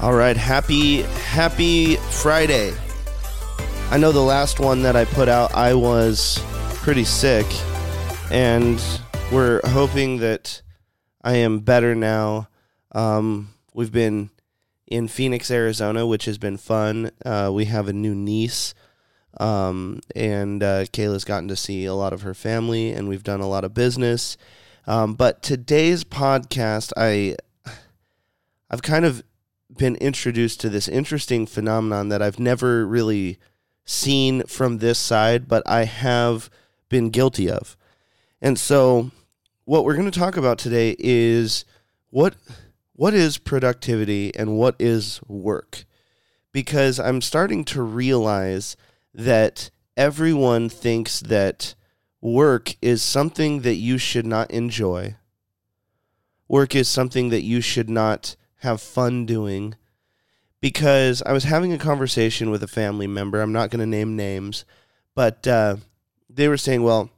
All right, happy happy Friday. I know the last one that I put out I was pretty sick and we're hoping that I am better now. Um, we've been in Phoenix, Arizona, which has been fun. Uh, we have a new niece, um, and uh, Kayla's gotten to see a lot of her family, and we've done a lot of business. Um, but today's podcast, I I've kind of been introduced to this interesting phenomenon that I've never really seen from this side, but I have been guilty of. And so, what we're going to talk about today is what what is productivity and what is work? Because I'm starting to realize that everyone thinks that work is something that you should not enjoy. Work is something that you should not have fun doing. Because I was having a conversation with a family member. I'm not going to name names, but uh, they were saying, well,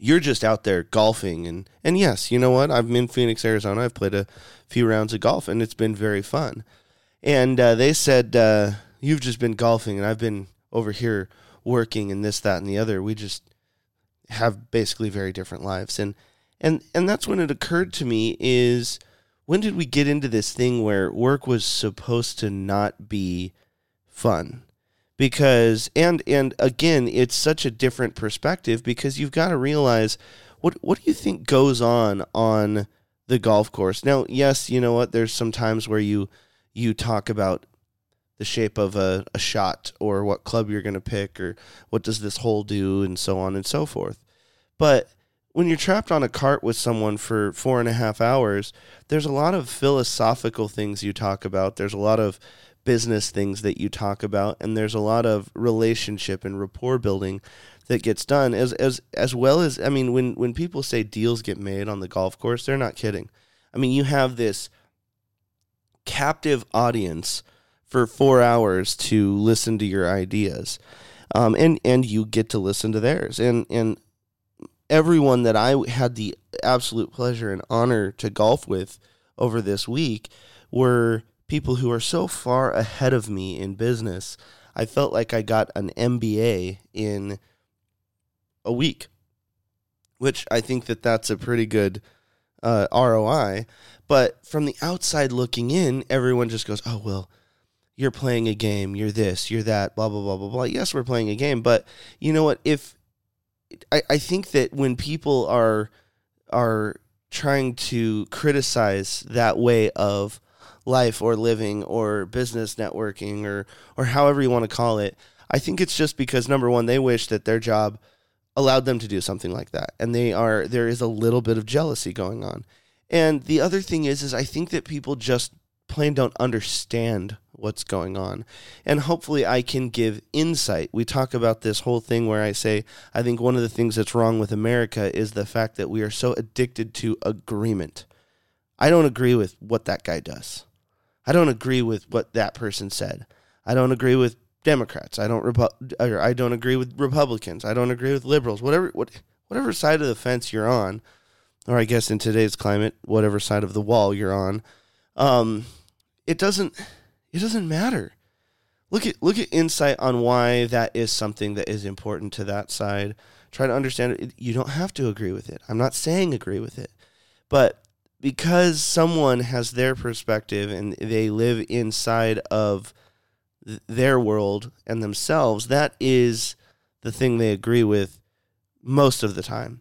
you're just out there golfing and and yes you know what i'm in phoenix arizona i've played a few rounds of golf and it's been very fun and uh, they said uh, you've just been golfing and i've been over here working and this that and the other we just have basically very different lives and and and that's when it occurred to me is when did we get into this thing where work was supposed to not be fun? Because and and again it's such a different perspective because you've got to realize what what do you think goes on on the golf course? Now yes you know what? There's some times where you you talk about the shape of a, a shot or what club you're going to pick or what does this hole do and so on and so forth. But when you're trapped on a cart with someone for four and a half hours there's a lot of philosophical things you talk about there's a lot of business things that you talk about and there's a lot of relationship and rapport building that gets done as as as well as I mean when when people say deals get made on the golf course they're not kidding. I mean you have this captive audience for 4 hours to listen to your ideas. Um, and and you get to listen to theirs and and everyone that I had the absolute pleasure and honor to golf with over this week were people who are so far ahead of me in business. I felt like I got an MBA in a week, which I think that that's a pretty good uh, ROI. But from the outside looking in, everyone just goes, "Oh well, you're playing a game. You're this. You're that. Blah blah blah blah blah." Yes, we're playing a game, but you know what? If I, I think that when people are are trying to criticize that way of life or living or business networking or or however you want to call it. I think it's just because number one, they wish that their job allowed them to do something like that, and they are there is a little bit of jealousy going on. And the other thing is, is I think that people just plain don't understand what's going on. And hopefully I can give insight. We talk about this whole thing where I say I think one of the things that's wrong with America is the fact that we are so addicted to agreement. I don't agree with what that guy does. I don't agree with what that person said. I don't agree with Democrats. I don't Repu- I don't agree with Republicans. I don't agree with liberals. Whatever what, whatever side of the fence you're on, or I guess in today's climate, whatever side of the wall you're on, um, it doesn't it doesn't matter. Look at look at insight on why that is something that is important to that side. Try to understand it. You don't have to agree with it. I'm not saying agree with it, but because someone has their perspective and they live inside of th- their world and themselves, that is the thing they agree with most of the time.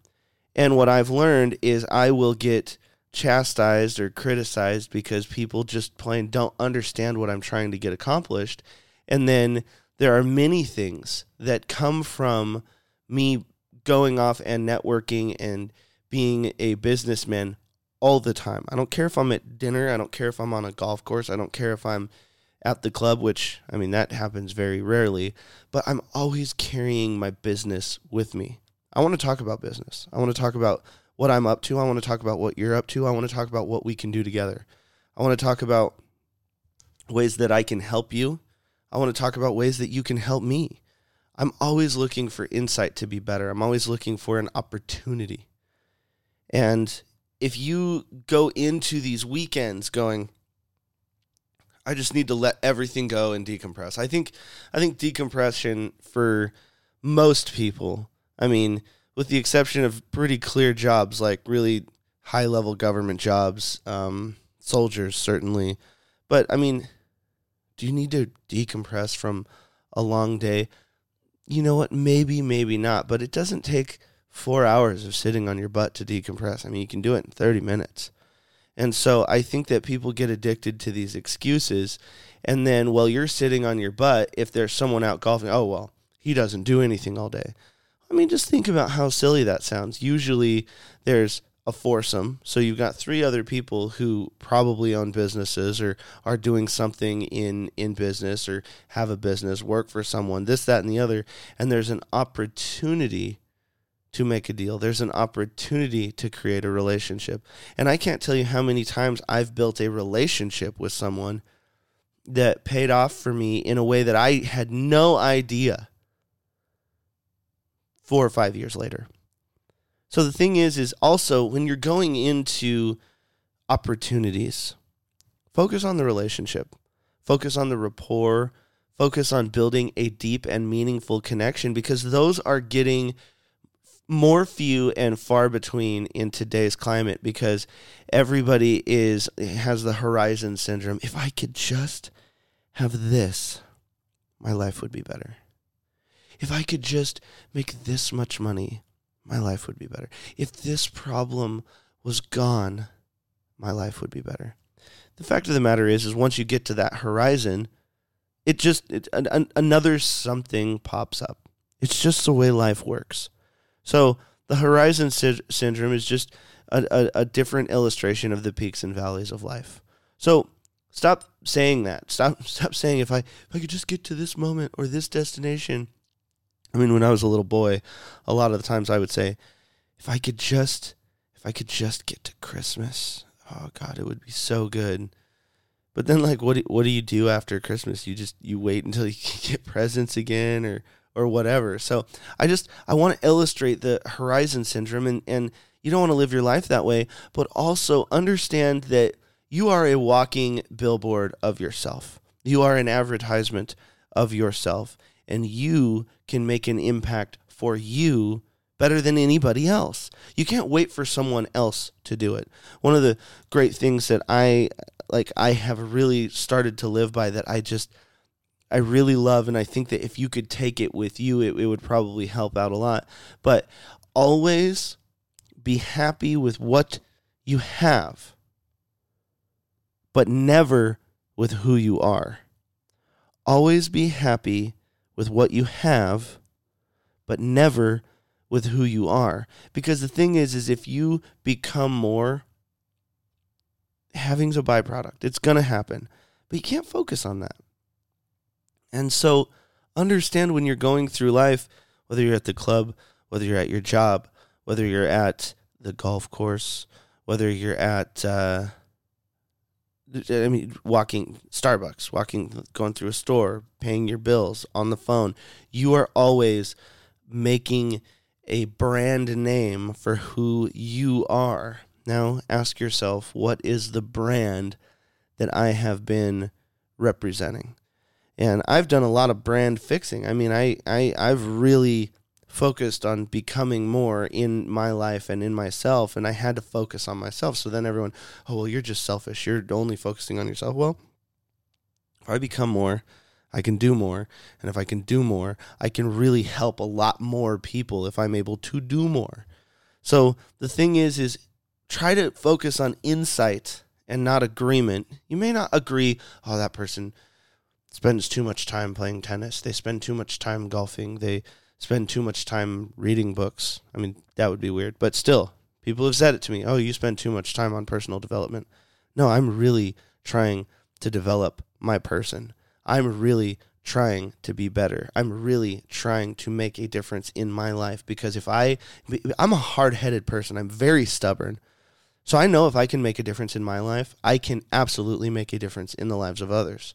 And what I've learned is I will get chastised or criticized because people just plain don't understand what I'm trying to get accomplished. And then there are many things that come from me going off and networking and being a businessman all the time. I don't care if I'm at dinner, I don't care if I'm on a golf course, I don't care if I'm at the club, which I mean that happens very rarely, but I'm always carrying my business with me. I want to talk about business. I want to talk about what I'm up to. I want to talk about what you're up to. I want to talk about what we can do together. I want to talk about ways that I can help you. I want to talk about ways that you can help me. I'm always looking for insight to be better. I'm always looking for an opportunity. And if you go into these weekends going, I just need to let everything go and decompress. I think I think decompression for most people, I mean, with the exception of pretty clear jobs like really high level government jobs, um, soldiers certainly, but I mean, do you need to decompress from a long day? You know what? Maybe, maybe not, but it doesn't take four hours of sitting on your butt to decompress. I mean, you can do it in 30 minutes. And so I think that people get addicted to these excuses. And then while you're sitting on your butt, if there's someone out golfing, oh, well, he doesn't do anything all day. I mean, just think about how silly that sounds. Usually there's a foursome. So you've got three other people who probably own businesses or are doing something in, in business or have a business, work for someone, this, that, and the other. And there's an opportunity to make a deal. There's an opportunity to create a relationship. And I can't tell you how many times I've built a relationship with someone that paid off for me in a way that I had no idea four or five years later. So the thing is, is also when you're going into opportunities, focus on the relationship, focus on the rapport, focus on building a deep and meaningful connection because those are getting more few and far between in today's climate because everybody is has the horizon syndrome. If I could just have this, my life would be better. If I could just make this much money, my life would be better. If this problem was gone, my life would be better. The fact of the matter is is once you get to that horizon, it just it, an, an, another something pops up. It's just the way life works. So the horizon sy- syndrome is just a, a, a different illustration of the peaks and valleys of life. So stop saying that. Stop stop saying if I if I could just get to this moment or this destination. I mean, when I was a little boy, a lot of the times I would say, if I could just if I could just get to Christmas, oh God, it would be so good. But then, like, what do, what do you do after Christmas? You just you wait until you get presents again, or or whatever. So I just I want to illustrate the horizon syndrome and and you don't want to live your life that way, but also understand that you are a walking billboard of yourself. You are an advertisement of yourself and you can make an impact for you better than anybody else. You can't wait for someone else to do it. One of the great things that I like I have really started to live by that I just I really love, and I think that if you could take it with you, it, it would probably help out a lot. But always be happy with what you have, but never with who you are. Always be happy with what you have, but never with who you are. Because the thing is, is if you become more, having's a byproduct. It's gonna happen. But you can't focus on that. And so understand when you're going through life, whether you're at the club, whether you're at your job, whether you're at the golf course, whether you're at, uh, I mean, walking Starbucks, walking, going through a store, paying your bills on the phone, you are always making a brand name for who you are. Now ask yourself, what is the brand that I have been representing? and I've done a lot of brand fixing. I mean, I, I I've really focused on becoming more in my life and in myself, and I had to focus on myself. So then everyone, oh well, you're just selfish. You're only focusing on yourself. Well, if I become more, I can do more, and if I can do more, I can really help a lot more people if I'm able to do more. So the thing is, is try to focus on insight and not agreement. You may not agree. Oh, that person spends too much time playing tennis. They spend too much time golfing. They spend too much time reading books. I mean, that would be weird, but still, people have said it to me. Oh, you spend too much time on personal development. No, I'm really trying to develop my person. I'm really trying to be better. I'm really trying to make a difference in my life because if I I'm a hard-headed person. I'm very stubborn. So I know if I can make a difference in my life, I can absolutely make a difference in the lives of others.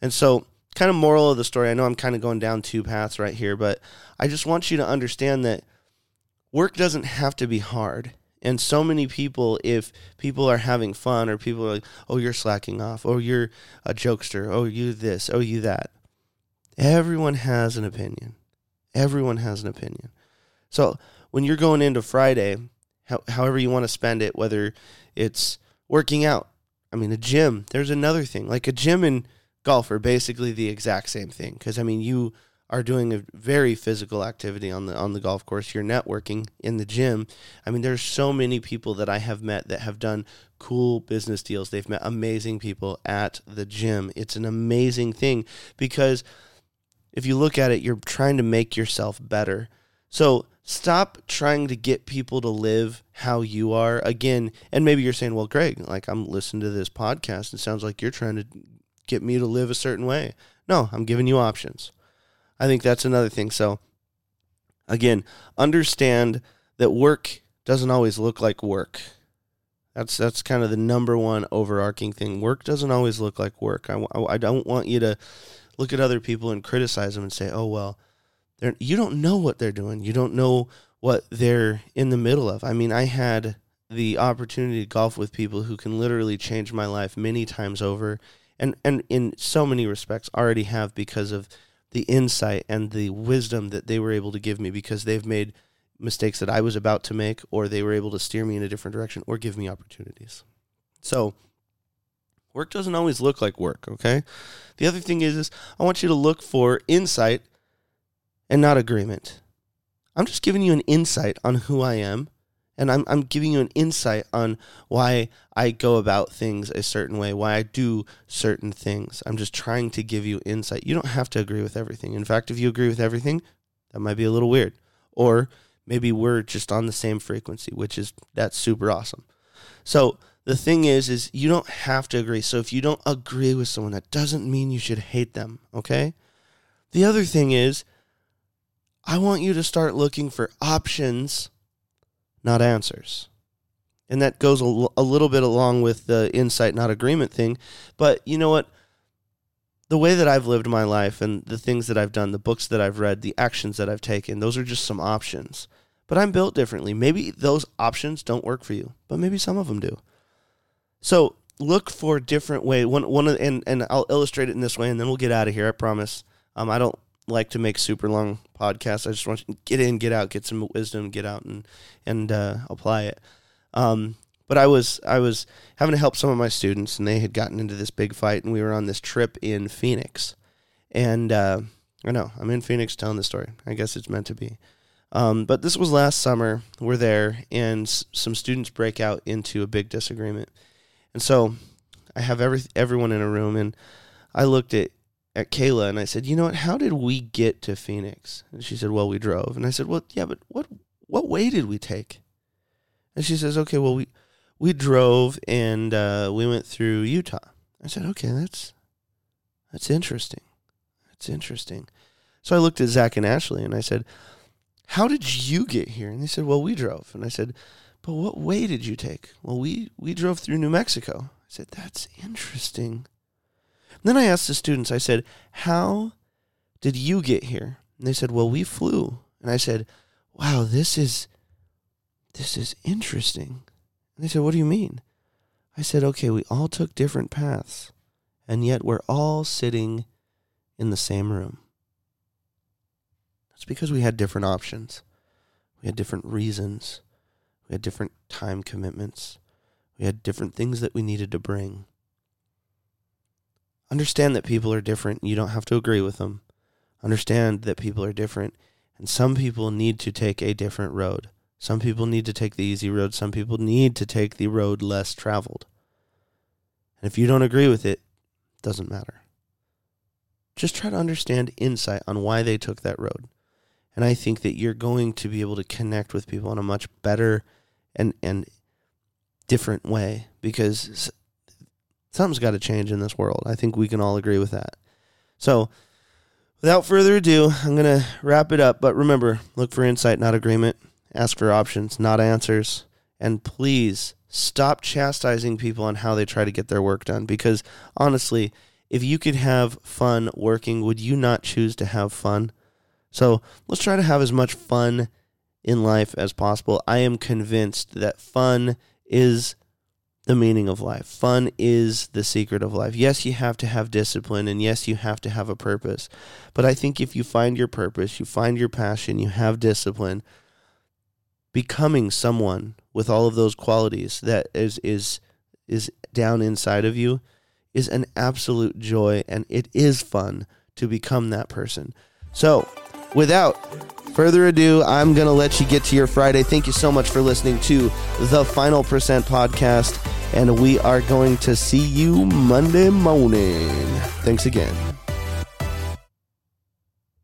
And so, kind of moral of the story, I know I'm kind of going down two paths right here, but I just want you to understand that work doesn't have to be hard. And so many people, if people are having fun or people are like, oh, you're slacking off, or you're a jokester, oh, you this, oh, you that. Everyone has an opinion. Everyone has an opinion. So when you're going into Friday, how, however you want to spend it, whether it's working out, I mean, a gym, there's another thing. Like a gym and golf are basically the exact same thing. Because, I mean, you are doing a very physical activity on the on the golf course. You're networking in the gym. I mean, there's so many people that I have met that have done cool business deals. They've met amazing people at the gym. It's an amazing thing because if you look at it, you're trying to make yourself better. So stop trying to get people to live how you are again. And maybe you're saying, well, Greg, like I'm listening to this podcast. It sounds like you're trying to get me to live a certain way. No, I'm giving you options. I think that's another thing. So, again, understand that work doesn't always look like work. That's that's kind of the number one overarching thing. Work doesn't always look like work. I, I, I don't want you to look at other people and criticize them and say, "Oh well, they're you don't know what they're doing. You don't know what they're in the middle of." I mean, I had the opportunity to golf with people who can literally change my life many times over, and and in so many respects already have because of the insight and the wisdom that they were able to give me because they've made mistakes that I was about to make, or they were able to steer me in a different direction or give me opportunities. So, work doesn't always look like work, okay? The other thing is, is I want you to look for insight and not agreement. I'm just giving you an insight on who I am and I'm I'm giving you an insight on why I go about things a certain way, why I do certain things. I'm just trying to give you insight. You don't have to agree with everything. In fact, if you agree with everything, that might be a little weird. Or maybe we're just on the same frequency, which is that's super awesome. So the thing is is you don't have to agree. So if you don't agree with someone, that doesn't mean you should hate them, okay? The other thing is I want you to start looking for options not answers. And that goes a, a little bit along with the insight, not agreement thing. But you know what? The way that I've lived my life and the things that I've done, the books that I've read, the actions that I've taken, those are just some options. But I'm built differently. Maybe those options don't work for you, but maybe some of them do. So look for a different way. One one and and I'll illustrate it in this way, and then we'll get out of here. I promise. Um, I don't like to make super long podcasts. I just want to get in, get out, get some wisdom, get out and and uh, apply it. Um, but I was I was having to help some of my students, and they had gotten into this big fight, and we were on this trip in Phoenix, and uh, I know I'm in Phoenix telling the story. I guess it's meant to be. Um, but this was last summer. We're there, and s- some students break out into a big disagreement, and so I have every everyone in a room, and I looked at at Kayla and I said, "You know what? How did we get to Phoenix?" And she said, "Well, we drove." And I said, "Well, yeah, but what what way did we take?" And she says, "Okay, well we we drove and uh, we went through Utah." I said, "Okay, that's that's interesting. That's interesting." So I looked at Zach and Ashley and I said, "How did you get here?" And they said, "Well, we drove." And I said, "But what way did you take?" Well, we we drove through New Mexico. I said, "That's interesting." Then I asked the students, I said, How did you get here? And they said, Well, we flew. And I said, Wow, this is this is interesting. And they said, What do you mean? I said, Okay, we all took different paths, and yet we're all sitting in the same room. That's because we had different options. We had different reasons. We had different time commitments. We had different things that we needed to bring. Understand that people are different. You don't have to agree with them. Understand that people are different. And some people need to take a different road. Some people need to take the easy road. Some people need to take the road less traveled. And if you don't agree with it, it doesn't matter. Just try to understand insight on why they took that road. And I think that you're going to be able to connect with people in a much better and and different way because something's got to change in this world. I think we can all agree with that. So, without further ado, I'm going to wrap it up. But remember, look for insight, not agreement. Ask for options, not answers. And please stop chastising people on how they try to get their work done. Because honestly, if you could have fun working, would you not choose to have fun? So let's try to have as much fun in life as possible. I am convinced that fun is the meaning of life. Fun is the secret of life. Yes, you have to have discipline and yes, you have to have a purpose. But I think if you find your purpose, you find your passion, you have discipline, becoming someone with all of those qualities that is is is down inside of you is an absolute joy and it is fun to become that person. So, without further ado, I'm going to let you get to your Friday. Thank you so much for listening to the Final Percent podcast, and we are going to see you Monday morning. Thanks again.